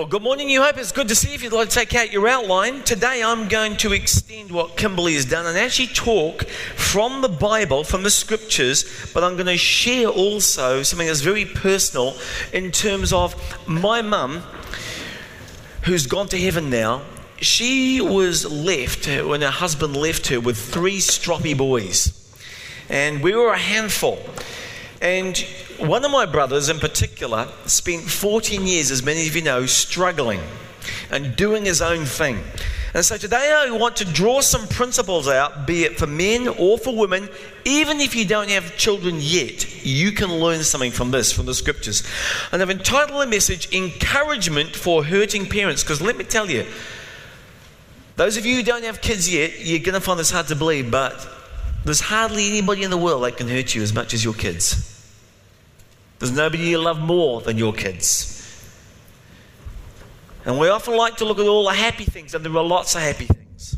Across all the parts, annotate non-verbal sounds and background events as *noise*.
Well, good morning, New Hope. It's good to see you. If you'd like to take out your outline, today I'm going to extend what Kimberly has done and actually talk from the Bible, from the scriptures, but I'm going to share also something that's very personal in terms of my mum, who's gone to heaven now. She was left when her husband left her with three stroppy boys, and we were a handful. And one of my brothers in particular spent 14 years, as many of you know, struggling and doing his own thing. And so today I want to draw some principles out, be it for men or for women. Even if you don't have children yet, you can learn something from this, from the scriptures. And I've entitled the message Encouragement for Hurting Parents, because let me tell you, those of you who don't have kids yet, you're going to find this hard to believe, but there's hardly anybody in the world that can hurt you as much as your kids. There's nobody you love more than your kids. And we often like to look at all the happy things, and there are lots of happy things.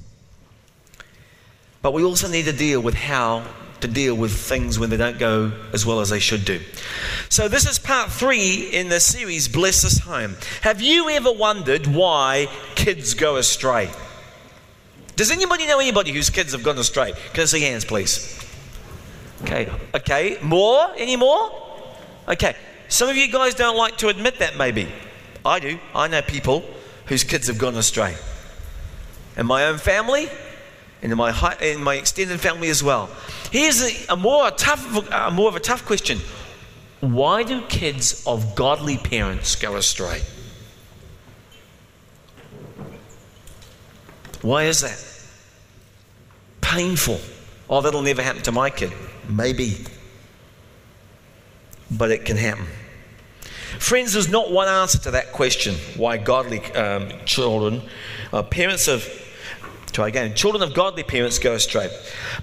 But we also need to deal with how to deal with things when they don't go as well as they should do. So, this is part three in the series, Bless This Home. Have you ever wondered why kids go astray? Does anybody know anybody whose kids have gone astray? Can I see hands, please? Okay, okay. More? Any more? Okay, some of you guys don't like to admit that, maybe. I do. I know people whose kids have gone astray. In my own family, and in my, high, in my extended family as well. Here's a, a more, tough, a more of a tough question Why do kids of godly parents go astray? Why is that? Painful. Oh, that'll never happen to my kid. Maybe but it can happen. Friends, there's not one answer to that question why godly um, children, uh, parents of, try again, children of godly parents go astray.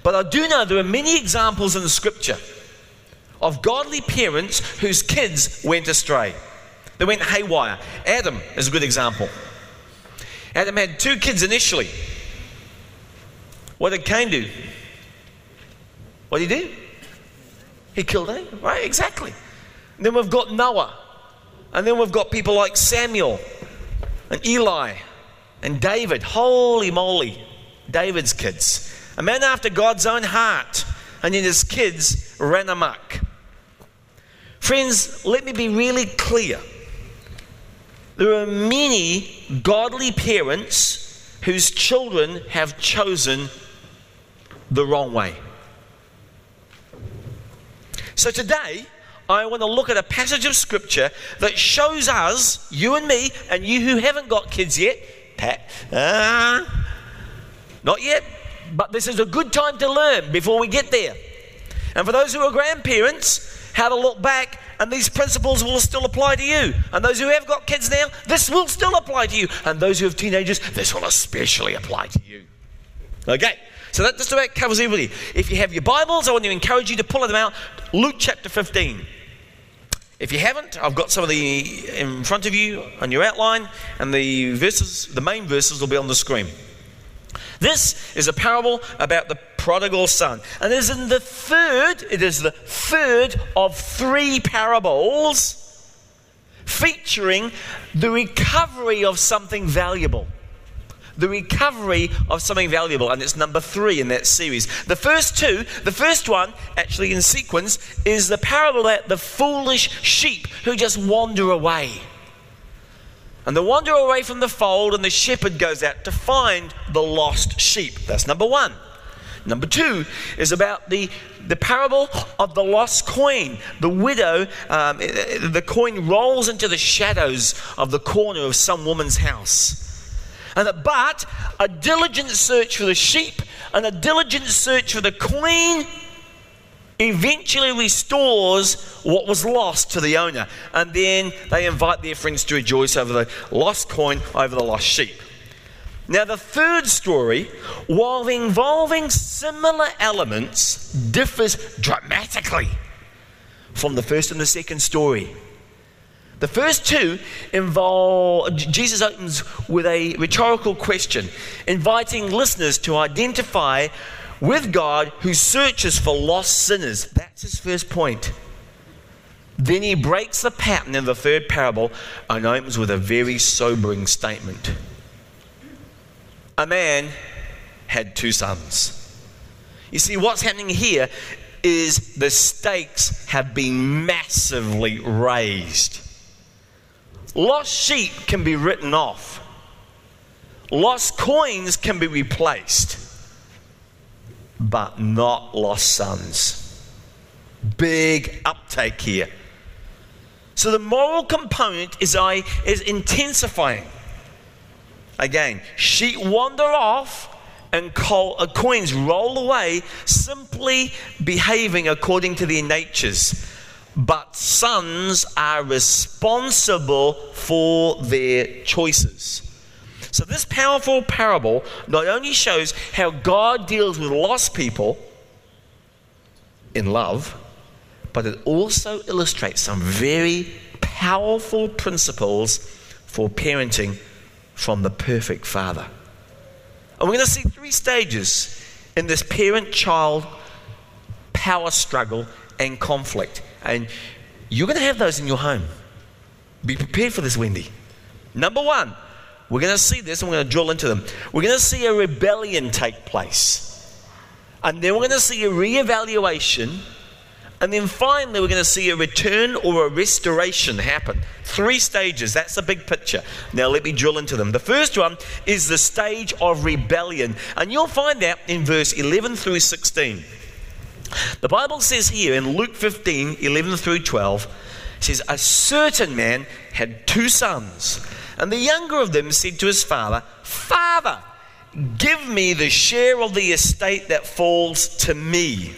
But I do know there are many examples in the scripture of godly parents whose kids went astray. They went haywire. Adam is a good example. Adam had two kids initially. What did Cain do? What did he do? He killed Abel, right? Exactly. Then we've got Noah. And then we've got people like Samuel and Eli and David. Holy moly, David's kids. A man after God's own heart. And then his kids ran amok. Friends, let me be really clear. There are many godly parents whose children have chosen the wrong way. So today, I want to look at a passage of scripture that shows us, you and me, and you who haven't got kids yet, Pat, uh, not yet, but this is a good time to learn before we get there. And for those who are grandparents, how to look back, and these principles will still apply to you. And those who have got kids now, this will still apply to you. And those who have teenagers, this will especially apply to you. Okay, so that just about covers everybody. If you have your Bibles, I want to encourage you to pull them out. Luke chapter 15. If you haven't, I've got some of the in front of you on your outline, and the verses, the main verses will be on the screen. This is a parable about the prodigal son. And it is in the third, it is the third of three parables featuring the recovery of something valuable the recovery of something valuable, and it's number three in that series. The first two, the first one, actually in sequence, is the parable about the foolish sheep who just wander away. And they wander away from the fold, and the shepherd goes out to find the lost sheep. That's number one. Number two is about the, the parable of the lost coin. The widow, um, the coin rolls into the shadows of the corner of some woman's house. And that, but a diligent search for the sheep and a diligent search for the queen eventually restores what was lost to the owner. And then they invite their friends to rejoice over the lost coin, over the lost sheep. Now, the third story, while involving similar elements, differs dramatically from the first and the second story. The first two involve, Jesus opens with a rhetorical question, inviting listeners to identify with God who searches for lost sinners. That's his first point. Then he breaks the pattern in the third parable and opens with a very sobering statement. A man had two sons. You see, what's happening here is the stakes have been massively raised. Lost sheep can be written off, lost coins can be replaced, but not lost sons. Big uptake here. So the moral component is, I, is intensifying. Again, sheep wander off and uh, coins roll away simply behaving according to their natures. But sons are responsible for their choices. So, this powerful parable not only shows how God deals with lost people in love, but it also illustrates some very powerful principles for parenting from the perfect father. And we're going to see three stages in this parent child power struggle and conflict. And you're going to have those in your home. Be prepared for this, Wendy. Number one, we're going to see this and we're going to drill into them. We're going to see a rebellion take place. And then we're going to see a reevaluation and then finally, we're going to see a return or a restoration happen. Three stages. That's a big picture. Now, let me drill into them. The first one is the stage of rebellion. And you'll find that in verse 11 through 16. The Bible says here in Luke 15 11 through 12, it says, A certain man had two sons. And the younger of them said to his father, Father, give me the share of the estate that falls to me.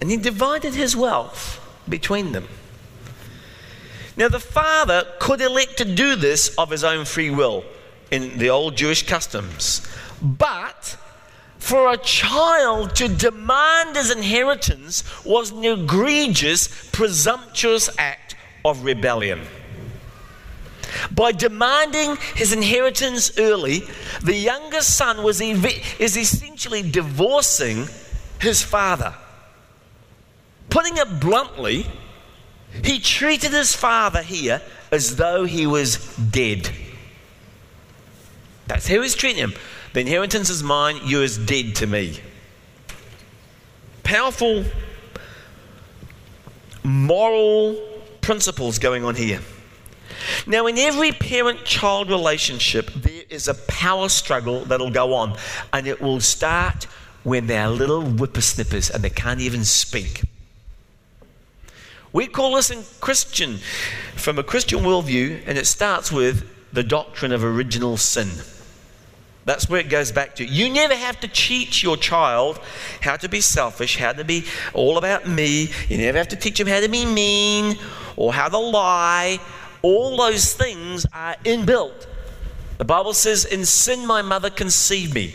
And he divided his wealth between them. Now, the father could elect to do this of his own free will in the old Jewish customs. But for a child to demand his inheritance was an egregious, presumptuous act of rebellion. By demanding his inheritance early, the younger son was is essentially divorcing his father. Putting it bluntly, he treated his father here as though he was dead. That's how he's treating him. The inheritance is mine, you is dead to me. Powerful moral principles going on here. Now, in every parent child relationship, there is a power struggle that'll go on, and it will start when they're little whippersnippers and they can't even speak. We call this in Christian, from a Christian worldview, and it starts with the doctrine of original sin. That's where it goes back to. You never have to teach your child how to be selfish, how to be all about me. You never have to teach them how to be mean or how to lie. All those things are inbuilt. The Bible says, In sin my mother conceived me,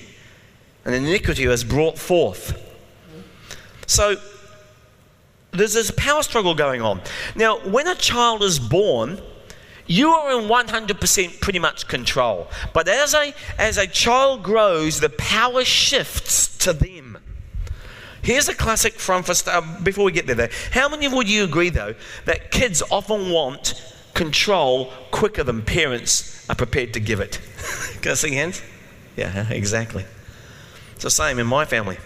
and iniquity was brought forth. So there's this power struggle going on. Now, when a child is born, you are in 100% pretty much control. But as a, as a child grows, the power shifts to them. Here's a classic from for uh, before we get there though. How many would you agree though that kids often want control quicker than parents are prepared to give it? *laughs* Can I see hands? Yeah, *laughs* exactly. It's the same in my family.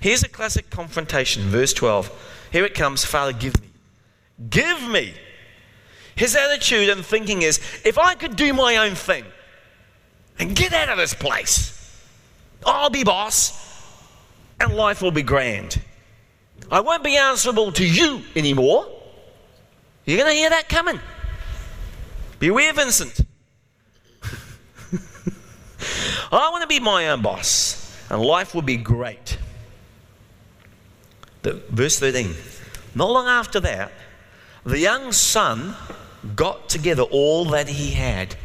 Here's a classic confrontation, verse 12. Here it comes Father, give me. Give me. His attitude and thinking is if I could do my own thing and get out of this place, I'll be boss and life will be grand. I won't be answerable to you anymore. You're going to hear that coming. Beware, Vincent. *laughs* I want to be my own boss, and life will be great. The, verse 13. Not long after that, the young son got together all that he had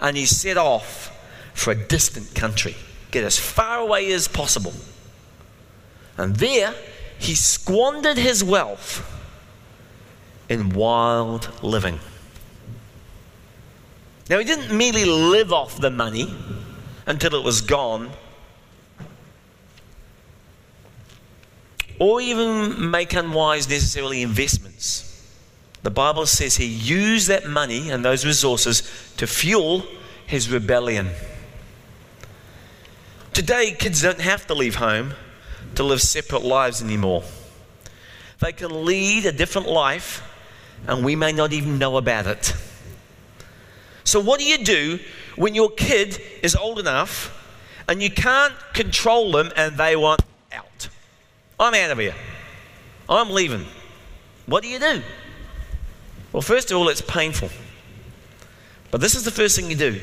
and he set off for a distant country, get as far away as possible. And there, he squandered his wealth in wild living. Now, he didn't merely live off the money until it was gone or even make unwise necessarily investments. The Bible says he used that money and those resources to fuel his rebellion. Today, kids don't have to leave home to live separate lives anymore. They can lead a different life, and we may not even know about it. So, what do you do when your kid is old enough and you can't control them and they want out? I'm out of here. I'm leaving. What do you do? Well, first of all, it's painful. But this is the first thing you do.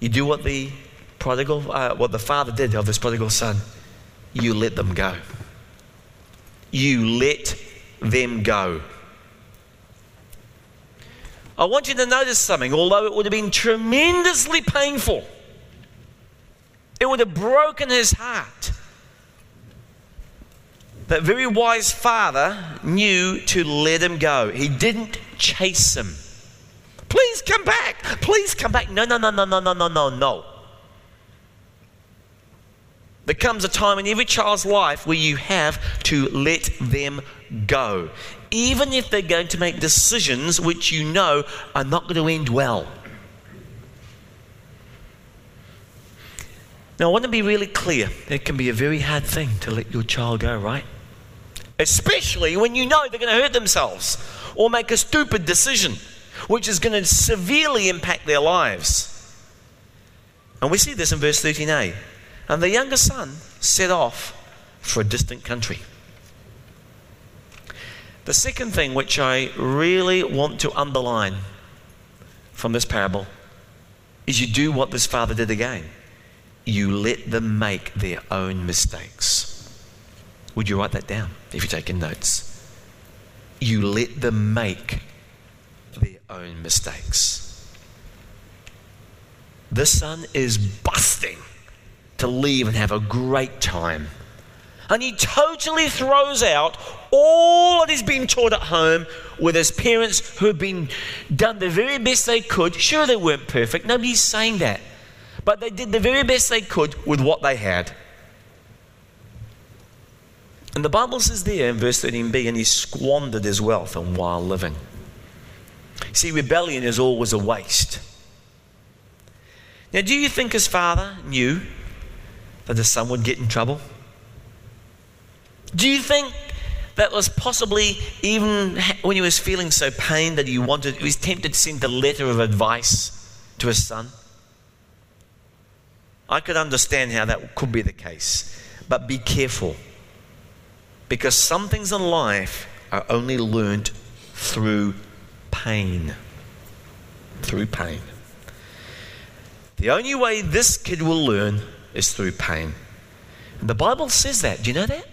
You do what the prodigal, uh, what the father did of this prodigal son. You let them go. You let them go. I want you to notice something, although it would have been tremendously painful, it would have broken his heart. That very wise father knew to let him go. He didn't chase him. Please come back. Please come back. No, no, no, no, no, no, no, no, no. There comes a time in every child's life where you have to let them go, even if they're going to make decisions which you know are not going to end well. Now, I want to be really clear. It can be a very hard thing to let your child go, right? Especially when you know they're going to hurt themselves or make a stupid decision, which is going to severely impact their lives. And we see this in verse 13a. And the younger son set off for a distant country. The second thing which I really want to underline from this parable is you do what this father did again. You let them make their own mistakes. Would you write that down if you're taking notes? You let them make their own mistakes. The son is busting to leave and have a great time. And he totally throws out all that he's been taught at home with his parents who have been done the very best they could. Sure, they weren't perfect. Nobody's saying that. But they did the very best they could with what they had. And the Bible says there in verse 13b, and he squandered his wealth on wild living. See, rebellion is always a waste. Now, do you think his father knew that his son would get in trouble? Do you think that was possibly even when he was feeling so pain that he wanted, he was tempted to send a letter of advice to his son? I could understand how that could be the case. But be careful. Because some things in life are only learned through pain. Through pain. The only way this kid will learn is through pain. And the Bible says that. Do you know that?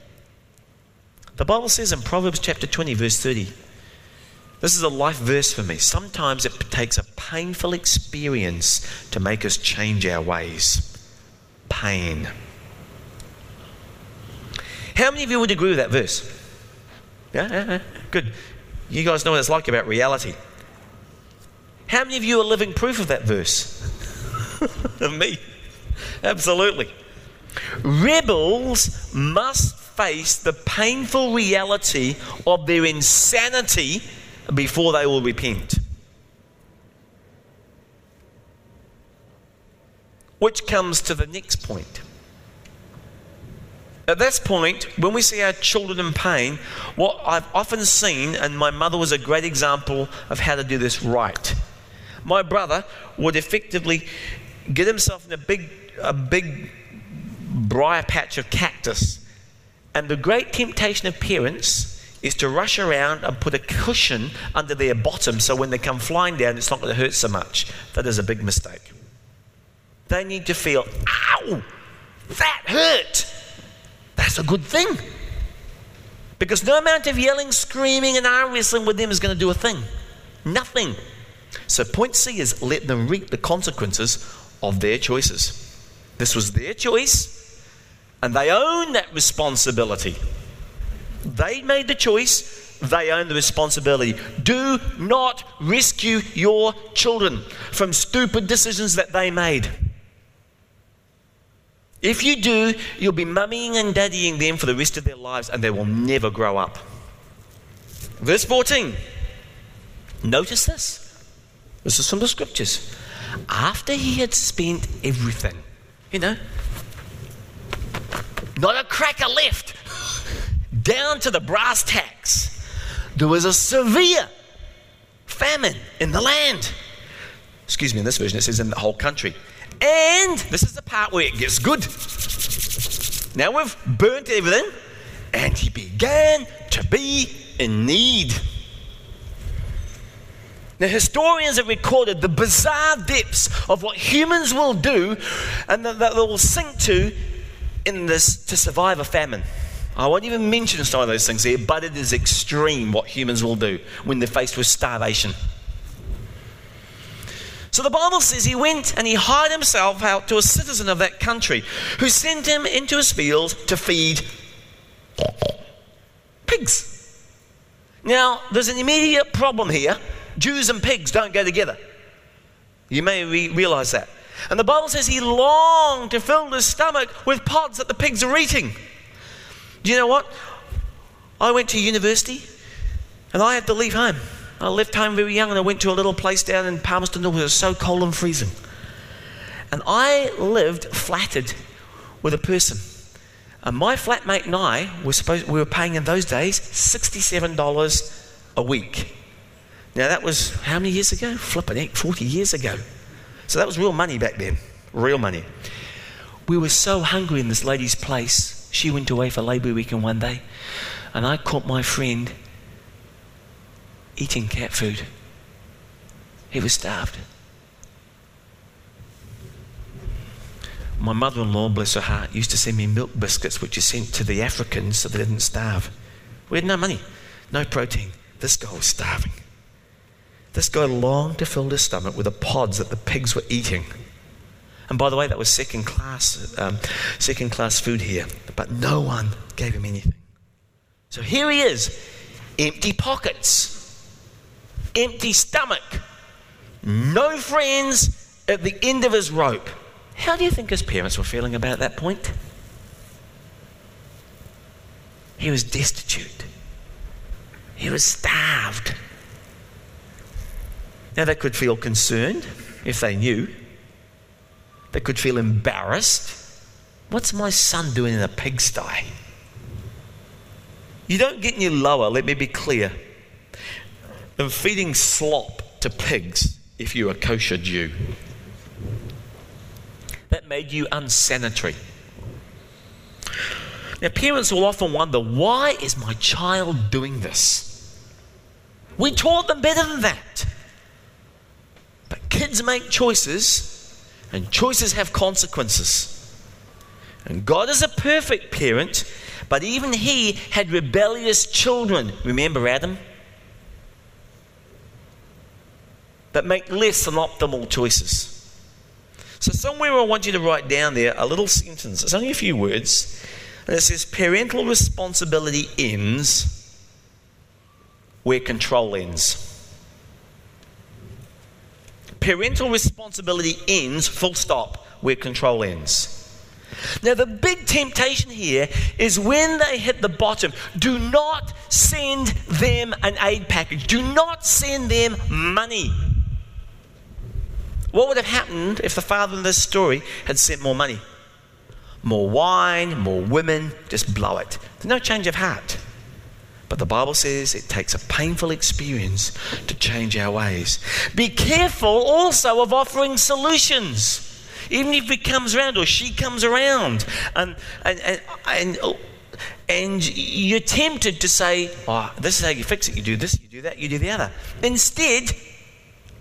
The Bible says in Proverbs chapter 20, verse 30. This is a life verse for me. Sometimes it takes a painful experience to make us change our ways. Pain. How many of you would agree with that verse? Yeah, yeah, yeah, good. You guys know what it's like about reality. How many of you are living proof of that verse? *laughs* Of me. Absolutely. Rebels must face the painful reality of their insanity before they will repent. Which comes to the next point. At this point, when we see our children in pain, what I've often seen, and my mother was a great example of how to do this right. My brother would effectively get himself in a big, a big briar patch of cactus. And the great temptation of parents is to rush around and put a cushion under their bottom so when they come flying down, it's not going to hurt so much. That is a big mistake. They need to feel, ow, that hurt. That's a good thing. Because no amount of yelling, screaming, and arm wrestling with them is going to do a thing. Nothing. So, point C is let them reap the consequences of their choices. This was their choice, and they own that responsibility. They made the choice, they own the responsibility. Do not rescue your children from stupid decisions that they made. If you do, you'll be mummying and daddying them for the rest of their lives and they will never grow up. Verse 14. Notice this. This is from the scriptures. After he had spent everything, you know, not a cracker left, *laughs* down to the brass tacks, there was a severe famine in the land. Excuse me, in this version it says in the whole country. And this is the part where it gets good. Now we've burnt everything, and he began to be in need. Now, historians have recorded the bizarre depths of what humans will do and that they will sink to in this to survive a famine. I won't even mention some of those things here, but it is extreme what humans will do when they're faced with starvation. So the Bible says he went and he hired himself out to a citizen of that country who sent him into his field to feed pigs. Now, there's an immediate problem here. Jews and pigs don't go together. You may re- realize that. And the Bible says he longed to fill his stomach with pods that the pigs are eating. Do you know what? I went to university and I had to leave home. I left home very young and I went to a little place down in Palmerston that was so cold and freezing. And I lived flattered with a person. And my flatmate and I were supposed we were paying in those days $67 a week. Now that was how many years ago? Flipping heck, 40 years ago. So that was real money back then. Real money. We were so hungry in this lady's place. She went away for Labour weekend one day, and I caught my friend eating cat food. He was starved. My mother in law, bless her heart, used to send me milk biscuits, which she sent to the Africans so they didn't starve. We had no money, no protein. This guy was starving. This guy longed to fill his stomach with the pods that the pigs were eating. And by the way, that was second class, um, second class food here. But no one gave him anything. So here he is, empty pockets empty stomach, no friends at the end of his rope. How do you think his parents were feeling about that point? He was destitute. He was starved. Now, they could feel concerned if they knew. They could feel embarrassed. What's my son doing in a pigsty? You don't get any lower, let me be clear than feeding slop to pigs if you're a kosher Jew. That made you unsanitary. Now, parents will often wonder why is my child doing this? We taught them better than that. But kids make choices, and choices have consequences. And God is a perfect parent, but even He had rebellious children. Remember Adam? That make less than optimal choices. So, somewhere I want you to write down there a little sentence. It's only a few words. And it says, Parental responsibility ends where control ends. Parental responsibility ends, full stop, where control ends. Now, the big temptation here is when they hit the bottom, do not send them an aid package, do not send them money. What would have happened if the father in this story had sent more money? More wine, more women, just blow it. There's no change of heart. But the Bible says it takes a painful experience to change our ways. Be careful also of offering solutions. Even if he comes around or she comes around and, and, and, and, and you're tempted to say, oh, this is how you fix it. You do this, you do that, you do the other. Instead,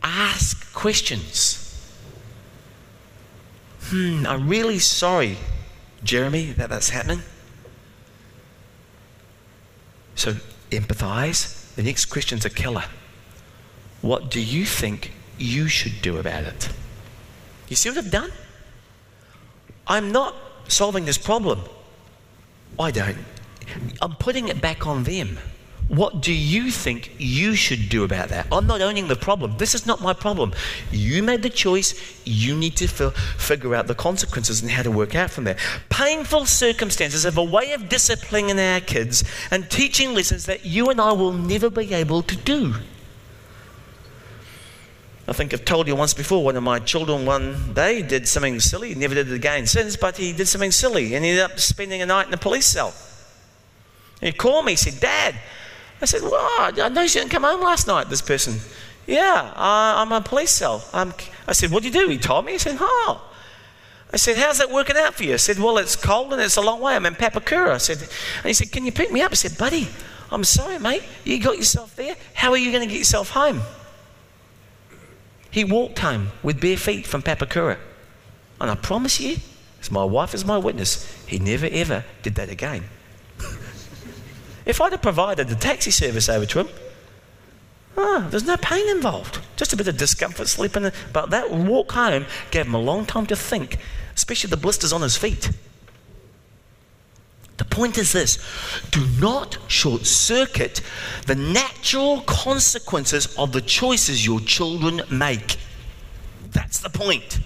ask questions. Hmm, I'm really sorry, Jeremy, that that's happening. So empathize. The next question's a killer. What do you think you should do about it? You see what I've done? I'm not solving this problem. I don't. I'm putting it back on them. What do you think you should do about that? I'm not owning the problem. This is not my problem. You made the choice. You need to f- figure out the consequences and how to work out from there. Painful circumstances have a way of disciplining our kids and teaching lessons that you and I will never be able to do. I think I've told you once before, one of my children one day did something silly. He never did it again since, but he did something silly and he ended up spending a night in a police cell. He called me, he said, Dad, I said, Well, I know you didn't come home last night, this person. Yeah, uh, I'm a police cell. I'm, I said, What do you do? He told me. He said, Oh. I said, How's that working out for you? I said, Well, it's cold and it's a long way. I'm in Papakura. I said, And he said, Can you pick me up? I said, Buddy, I'm sorry, mate. You got yourself there. How are you going to get yourself home? He walked home with bare feet from Papakura. And I promise you, as my wife is my witness, he never ever did that again. *laughs* If I'd have provided the taxi service over to him, oh, there's no pain involved. Just a bit of discomfort sleeping. But that walk home gave him a long time to think, especially the blisters on his feet. The point is this do not short circuit the natural consequences of the choices your children make. That's the point.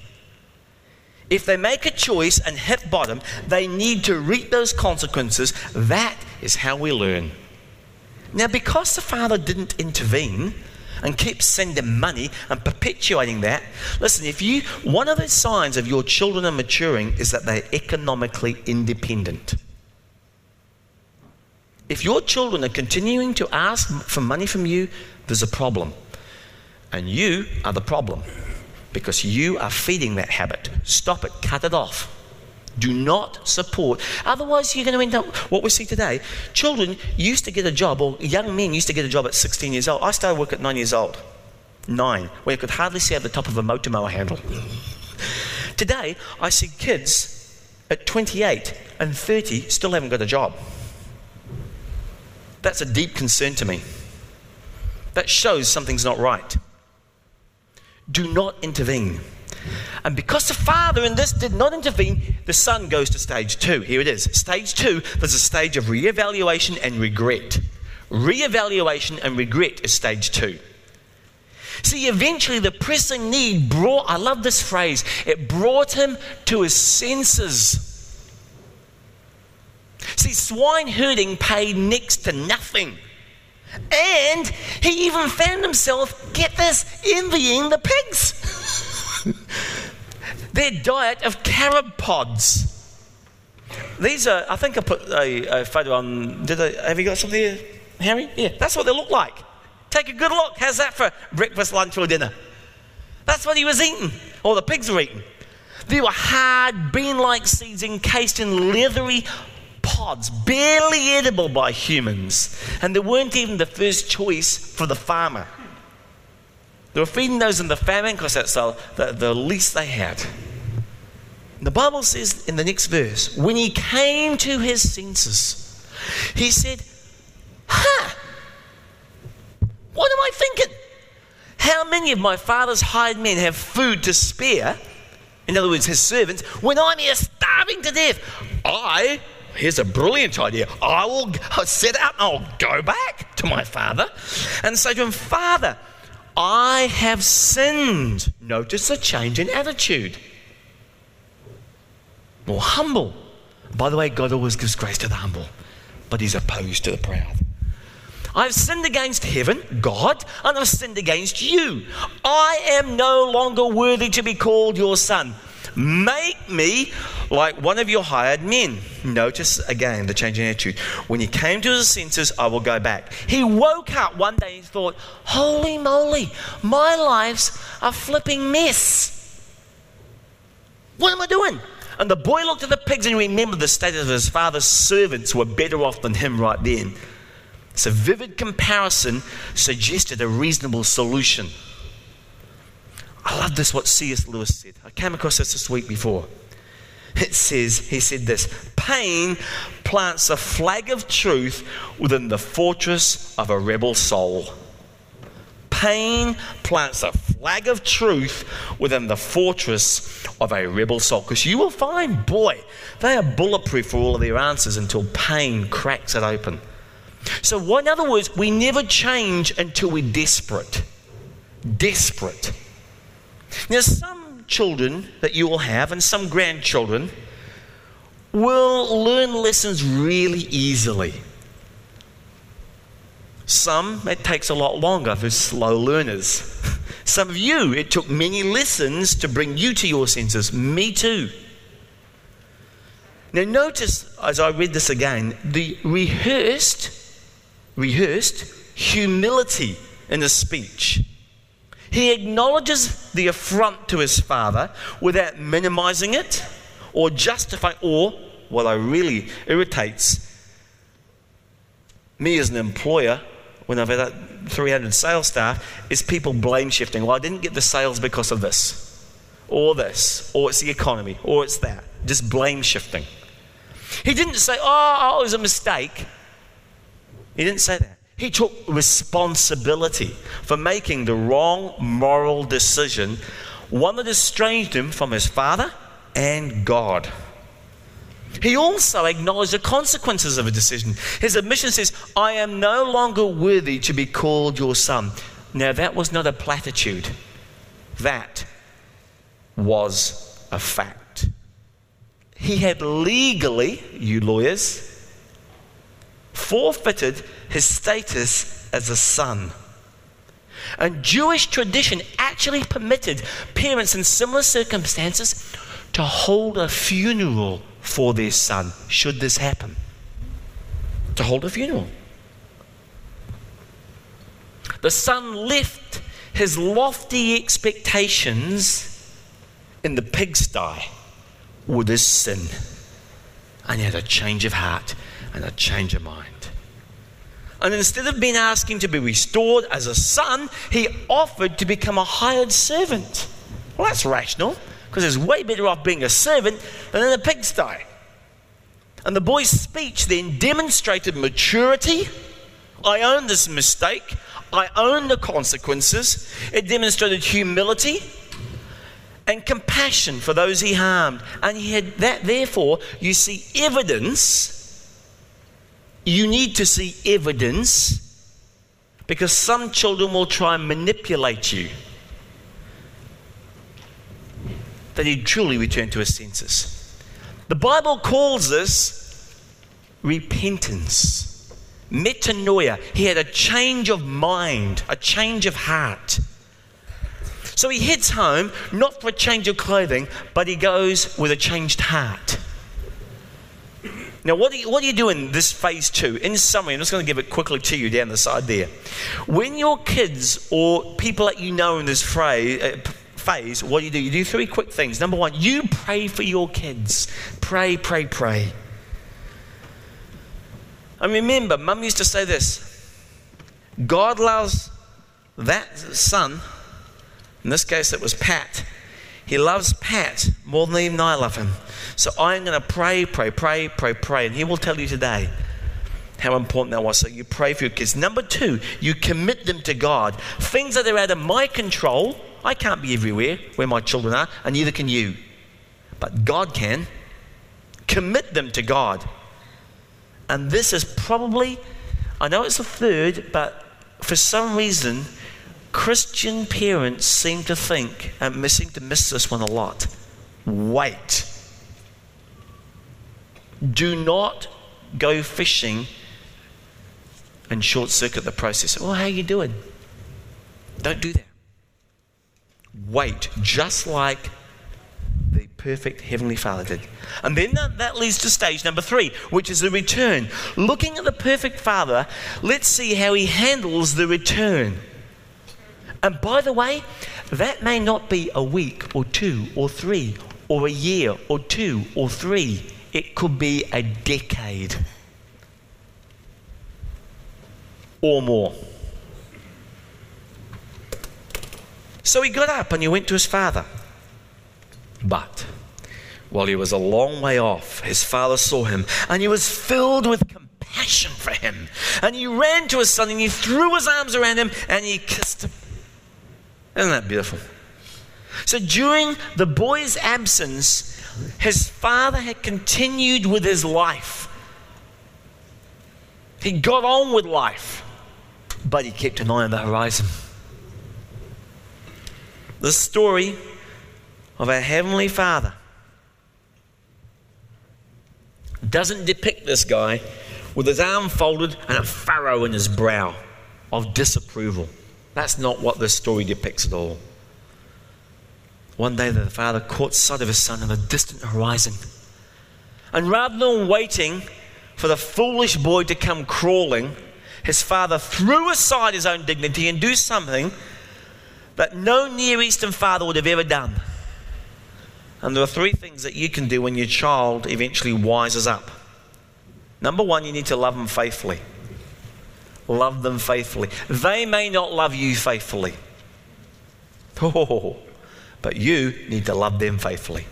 If they make a choice and hit bottom, they need to reap those consequences. That is how we learn. Now, because the father didn't intervene and keep sending money and perpetuating that, listen, if you, one of the signs of your children are maturing is that they're economically independent. If your children are continuing to ask for money from you, there's a problem. And you are the problem because you are feeding that habit. Stop it, cut it off. Do not support. Otherwise, you're going to end up what we see today. Children used to get a job, or young men used to get a job at 16 years old. I started work at nine years old. Nine, where you could hardly see out the top of a motor mower handle. Today, I see kids at 28 and 30 still haven't got a job. That's a deep concern to me. That shows something's not right do not intervene. And because the father in this did not intervene, the son goes to stage two. Here it is. Stage two, there's a stage of re-evaluation and regret. Re-evaluation and regret is stage two. See, eventually the pressing need brought, I love this phrase, it brought him to his senses. See, swine herding paid next to nothing. And he even found himself, get this, envying the pigs. *laughs* Their diet of carob pods. These are, I think I put a, a photo on. Did I, have you got something here, Harry? Yeah, that's what they look like. Take a good look. How's that for breakfast, lunch, or dinner? That's what he was eating, or the pigs were eating. They were hard, bean like seeds encased in leathery pods, barely edible by humans, and they weren't even the first choice for the farmer. They were feeding those in the famine because that's the, the, the least they had. The Bible says in the next verse, when he came to his senses, he said, Ha! What am I thinking? How many of my father's hired men have food to spare? In other words, his servants, when I'm here starving to death. I here's a brilliant idea. I will uh, set out and I'll go back to my father and say to him, Father, I have sinned. Notice a change in attitude. More humble. By the way, God always gives grace to the humble, but He's opposed to the proud. I've sinned against heaven, God, and I've sinned against you. I am no longer worthy to be called your son. Make me like one of your hired men. Notice again the change in attitude. When he came to his senses, I will go back. He woke up one day and thought, Holy moly, my life's a flipping mess. What am I doing? And the boy looked at the pigs and remembered the state of his father's servants were better off than him right then. So, vivid comparison suggested a reasonable solution. I love this, what C.S. Lewis said. I came across this this week before. It says, he said this pain plants a flag of truth within the fortress of a rebel soul. Pain plants a flag of truth within the fortress of a rebel soul. Because you will find, boy, they are bulletproof for all of their answers until pain cracks it open. So, in other words, we never change until we're desperate. Desperate. Now, some children that you will have, and some grandchildren, will learn lessons really easily. Some, it takes a lot longer for slow learners. *laughs* Some of you, it took many lessons to bring you to your senses. Me too. Now, notice as I read this again, the rehearsed, rehearsed humility in the speech. He acknowledges the affront to his father without minimizing it or justifying, or what I really irritates me as an employer when I've had 300 sales staff is people blame shifting. Well, I didn't get the sales because of this, or this, or it's the economy, or it's that. Just blame shifting. He didn't say, oh, oh, it was a mistake. He didn't say that. He took responsibility for making the wrong moral decision, one that estranged him from his father and God. He also acknowledged the consequences of a decision. His admission says, I am no longer worthy to be called your son. Now, that was not a platitude, that was a fact he had legally, you lawyers, forfeited his status as a son. And Jewish tradition actually permitted parents in similar circumstances to hold a funeral for their son, should this happen. To hold a funeral. The son left his lofty expectations in the pigsty with his sin. And he had a change of heart and a change of mind. And instead of being asking to be restored as a son, he offered to become a hired servant. Well, that's rational, because he's way better off being a servant than in a pigsty. And the boy's speech then demonstrated maturity. I own this mistake. I own the consequences. It demonstrated humility and compassion for those he harmed. And he had that, therefore, you see evidence. You need to see evidence because some children will try and manipulate you that he truly return to his senses. The Bible calls this repentance, metanoia. He had a change of mind, a change of heart. So he heads home, not for a change of clothing, but he goes with a changed heart. Now, what do, you, what do you do in this phase two? In summary, I'm just going to give it quickly to you down the side there. When your kids or people that you know in this phrase, uh, phase, what do you do? You do three quick things. Number one, you pray for your kids. Pray, pray, pray. And remember, mum used to say this God loves that son in this case, it was Pat. He loves Pat more than even I love him. So I'm going to pray, pray, pray, pray, pray. And he will tell you today how important that was. So you pray for your kids. Number two, you commit them to God. Things that are out of my control, I can't be everywhere where my children are, and neither can you. But God can. Commit them to God. And this is probably, I know it's the third, but for some reason, Christian parents seem to think, uh, and seem to miss this one a lot wait. Do not go fishing and short circuit the process. Well, how are you doing? Don't do that. Wait, just like the perfect Heavenly Father did. And then that, that, leads to stage number three, which is the return. Looking at the perfect Father, let's see how He handles the return. And by the way, that may not be a week or two or three or a year or two or three. It could be a decade or more. So he got up and he went to his father. But while he was a long way off, his father saw him and he was filled with compassion for him. And he ran to his son and he threw his arms around him and he kissed him. Isn't that beautiful? So during the boy's absence, his father had continued with his life. He got on with life, but he kept an eye on the horizon. The story of our Heavenly Father doesn't depict this guy with his arm folded and a furrow in his brow of disapproval. That's not what this story depicts at all. One day the father caught sight of his son on a distant horizon. And rather than waiting for the foolish boy to come crawling, his father threw aside his own dignity and do something that no Near Eastern father would have ever done. And there are three things that you can do when your child eventually wises up. Number one, you need to love them faithfully. Love them faithfully. They may not love you faithfully. *laughs* Oh, but you need to love them faithfully.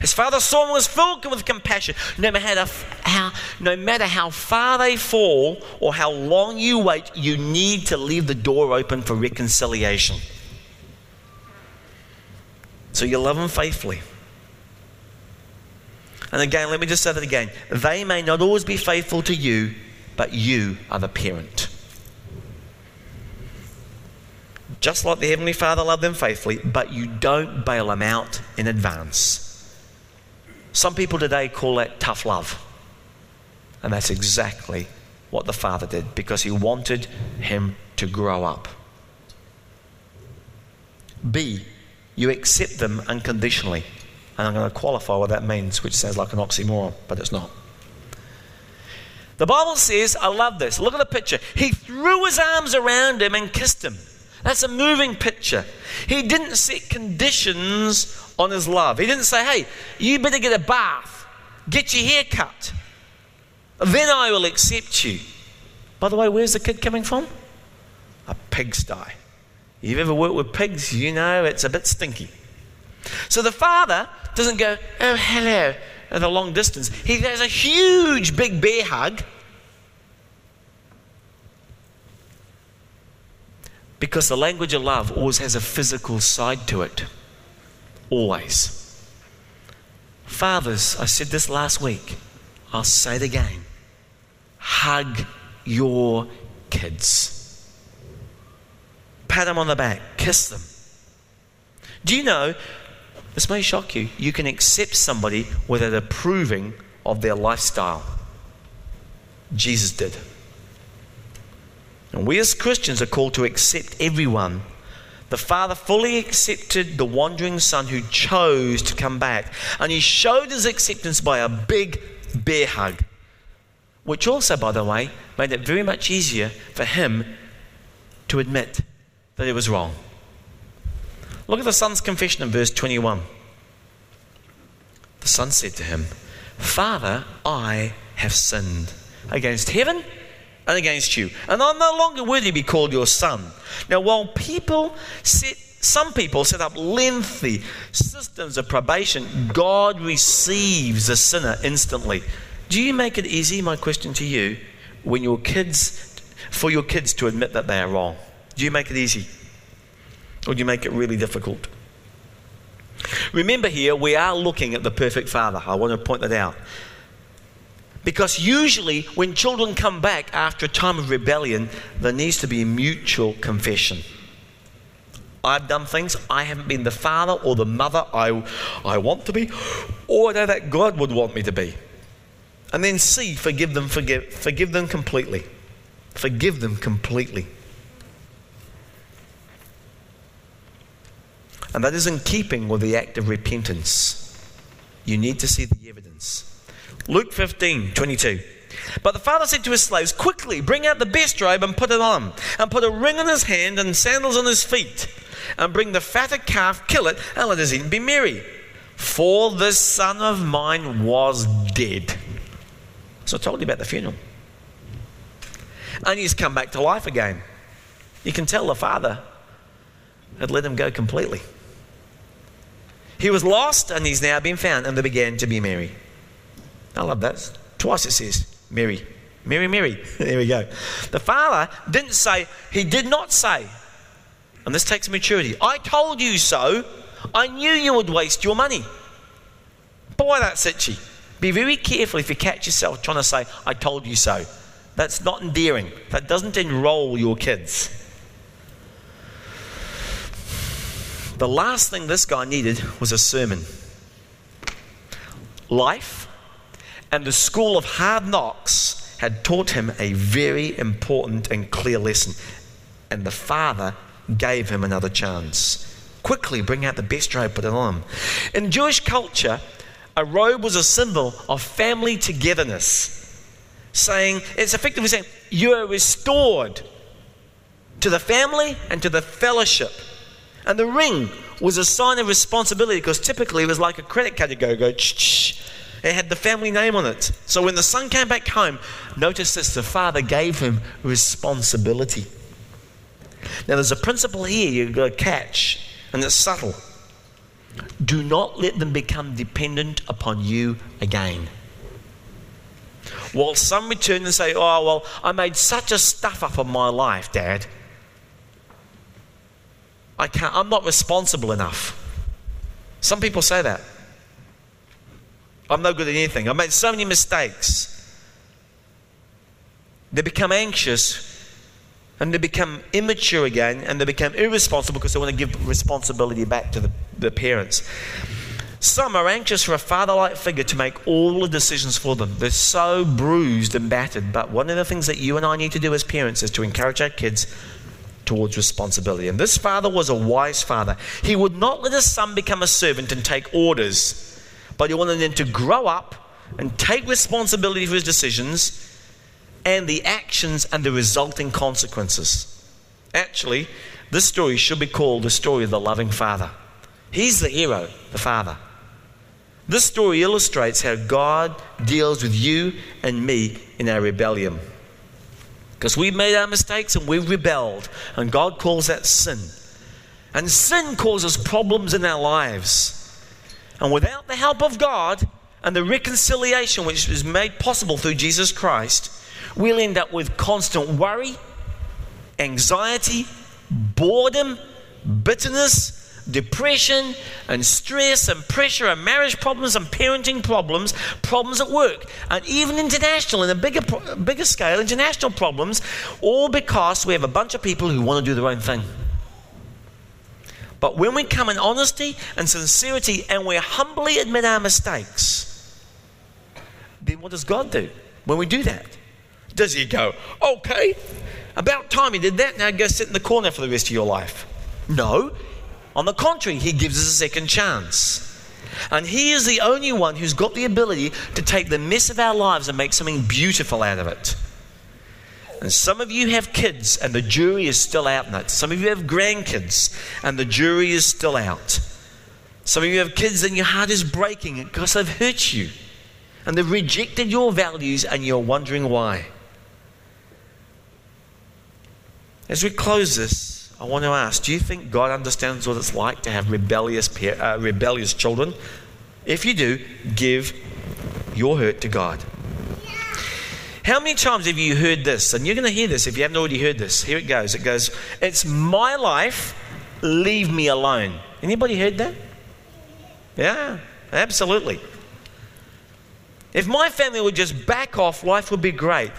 His father him was filled with compassion. No matter how, no matter how far they fall or how long you wait, you need to leave the door open for reconciliation. So you love them faithfully. And again, let me just say that again. They may not always be faithful to you, but you are the parent. Just like the Heavenly Father loved them faithfully, but you don't bail them out in advance. Some people today call that tough love. And that's exactly what the Father did because He wanted him to grow up. B, you accept them unconditionally. And I'm going to qualify what that means, which sounds like an oxymoron, but it's not. The Bible says, I love this. Look at the picture. He threw his arms around him and kissed him. That's a moving picture. He didn't set conditions on his love. He didn't say, hey, you better get a bath, get your hair cut, then I will accept you. By the way, where's the kid coming from? A pigsty. You've ever worked with pigs, you know it's a bit stinky. So the father doesn't go, oh, hello, at a long distance. He has a huge big bear hug. Because the language of love always has a physical side to it. Always. Fathers, I said this last week, I'll say it again. Hug your kids. Pat them on the back, kiss them. Do you know this may shock you. You can accept somebody without approving of their lifestyle. Jesus did. And we as Christians are called to accept everyone. The Father fully accepted the wandering Son who chose to come back. And he showed his acceptance by a big bear hug, which also, by the way, made it very much easier for him to admit that it was wrong. Look at the son's confession in verse 21. The son said to him, Father, I have sinned against heaven and against you, and I'm no longer worthy to be called your son. Now, while people set some people set up lengthy systems of probation. God receives a sinner instantly. Do you make it easy, my question to you, when your kids, for your kids to admit that they are wrong? Do you make it easy? Or you make it really difficult? Remember here, we are looking at the perfect father. I want to point that out. Because usually, when children come back after a time of rebellion, there needs to be mutual confession. I've done things I haven't been the father or the mother I, I want to be, or that God would want me to be. And then C, forgive them, forgive, forgive them completely. Forgive them completely. And that is in keeping with the act of repentance. You need to see the evidence. Luke 15 22. But the father said to his slaves, Quickly, bring out the best robe and put it on, and put a ring on his hand and sandals on his feet, and bring the fatted calf, kill it, and let us eat and be merry. For this son of mine was dead. So I told you about the funeral. And he's come back to life again. You can tell the father had let him go completely. He was lost and he's now been found, and they began to be merry. I love that. Twice it says, Mary. Mary, Mary. *laughs* there we go. The father didn't say, he did not say, and this takes maturity, I told you so. I knew you would waste your money. Boy, that's itchy. Be very careful if you catch yourself trying to say, I told you so. That's not endearing. That doesn't enroll your kids. The last thing this guy needed was a sermon. Life and the school of hard knocks had taught him a very important and clear lesson. And the father gave him another chance. Quickly bring out the best robe, put it on. In Jewish culture, a robe was a symbol of family togetherness, saying, it's effectively saying, you are restored to the family and to the fellowship. And the ring was a sign of responsibility because typically it was like a credit card. You go, go, It had the family name on it. So when the son came back home, notice this the father gave him responsibility. Now there's a principle here you've got to catch, and it's subtle. Do not let them become dependent upon you again. While some return and say, Oh, well, I made such a stuff up of my life, Dad. I can't, I'm not responsible enough. Some people say that. I'm no good at anything. I made so many mistakes. They become anxious and they become immature again and they become irresponsible because they want to give responsibility back to the, the parents. Some are anxious for a father like figure to make all the decisions for them. They're so bruised and battered. But one of the things that you and I need to do as parents is to encourage our kids towards responsibility. And this father was a wise father. He would not let his son become a servant and take orders, but he wanted him to grow up and take responsibility for his decisions and the actions and the resulting consequences. Actually, this story should be called the story of the loving father. He's the hero, the father. This story illustrates how God deals with you and me in our rebellion. Because we've made our mistakes and we've rebelled, and God calls that sin. And sin causes problems in our lives. And without the help of God and the reconciliation which is made possible through Jesus Christ, we'll end up with constant worry, anxiety, boredom, bitterness, depression and stress and pressure and marriage problems and parenting problems, problems at work, and even international, in a bigger, bigger scale, international problems, all because we have a bunch of people who want to do their own thing. But when we come in honesty and sincerity and we humbly admit our mistakes, then what does God do when we do that? Does He go, okay, about time you did that, now go sit in the corner for the rest of your life? No, on the contrary, he gives us a second chance. And he is the only one who's got the ability to take the mess of our lives and make something beautiful out of it. And some of you have kids, and the jury is still out in it. Some of you have grandkids, and the jury is still out. Some of you have kids, and your heart is breaking because they've hurt you. And they've rejected your values, and you're wondering why. As we close this, I want to ask do you think God understands what it's like to have rebellious, uh, rebellious children? If you do, give your hurt to God. How many times have you heard this? And you're going to hear this if you haven't already heard this. Here it goes. It goes, It's my life, leave me alone. Anybody heard that? Yeah, absolutely. If my family would just back off, life would be great.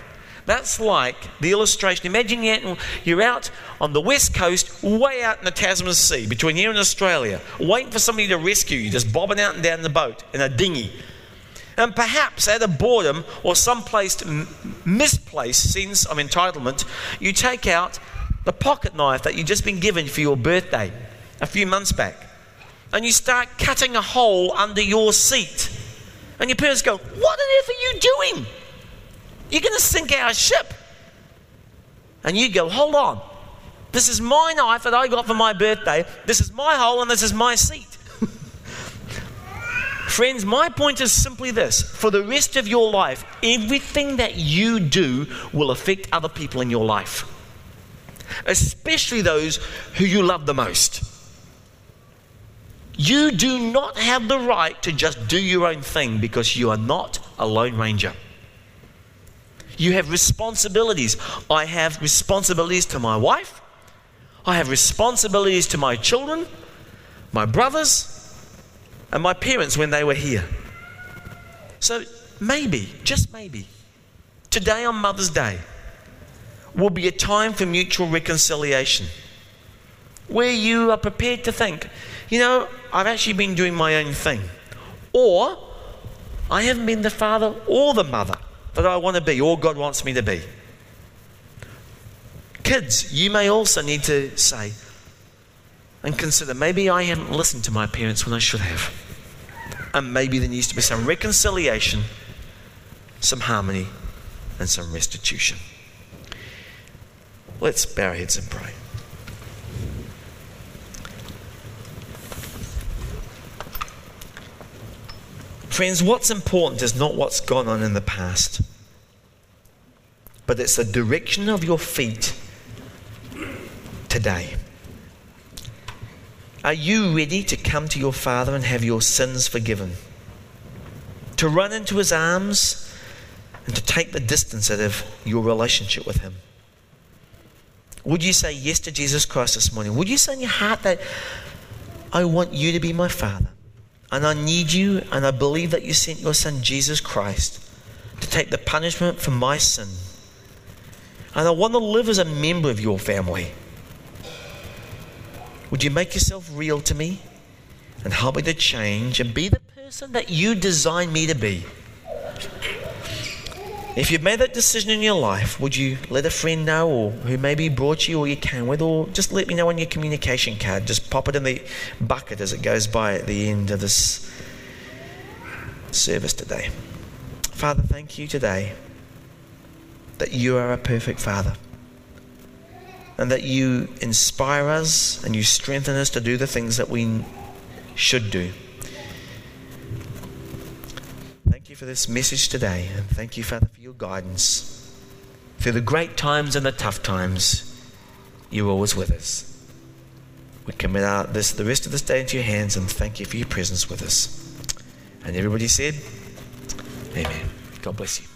That's like the illustration. Imagine you're out on the west coast, way out in the Tasman Sea, between here and Australia, waiting for somebody to rescue you, just bobbing out and down the boat in a dinghy. And perhaps out of boredom or someplace misplaced sense of entitlement, you take out the pocket knife that you've just been given for your birthday a few months back. And you start cutting a hole under your seat. And your parents go, What on earth are you doing? You're going to sink our ship. And you go, hold on. This is my knife that I got for my birthday. This is my hole and this is my seat. *laughs* Friends, my point is simply this for the rest of your life, everything that you do will affect other people in your life, especially those who you love the most. You do not have the right to just do your own thing because you are not a Lone Ranger. You have responsibilities. I have responsibilities to my wife. I have responsibilities to my children, my brothers, and my parents when they were here. So maybe, just maybe, today on Mother's Day will be a time for mutual reconciliation where you are prepared to think, you know, I've actually been doing my own thing. Or I haven't been the father or the mother that I want to be or God wants me to be. Kids, you may also need to say and consider maybe I haven't listened to my parents when I should have. And maybe there needs to be some reconciliation, some harmony, and some restitution. Let's bow our heads and pray. Friends, what's important is not what's gone on in the past, but it's the direction of your feet today. Are you ready to come to your Father and have your sins forgiven? To run into His arms and to take the distance out of your relationship with Him? Would you say yes to Jesus Christ this morning? Would you say in your heart that I want you to be my Father? And I need you, and I believe that you sent your Son, Jesus Christ, to take the punishment for my sin. And I want to live as a member of your family. Would you make yourself real to me and help me to change and be the person that you designed me to be? If you've made that decision in your life, would you let a friend know or who maybe brought you or you came with, or just let me know on your communication card? Just pop it in the bucket as it goes by at the end of this service today. Father, thank you today that you are a perfect Father and that you inspire us and you strengthen us to do the things that we should do. Thank you for this message today, and thank you, Father, for your guidance. Through the great times and the tough times, you're always with us. We commit our, this, the rest of this day into your hands and thank you for your presence with us. And everybody said, Amen. God bless you.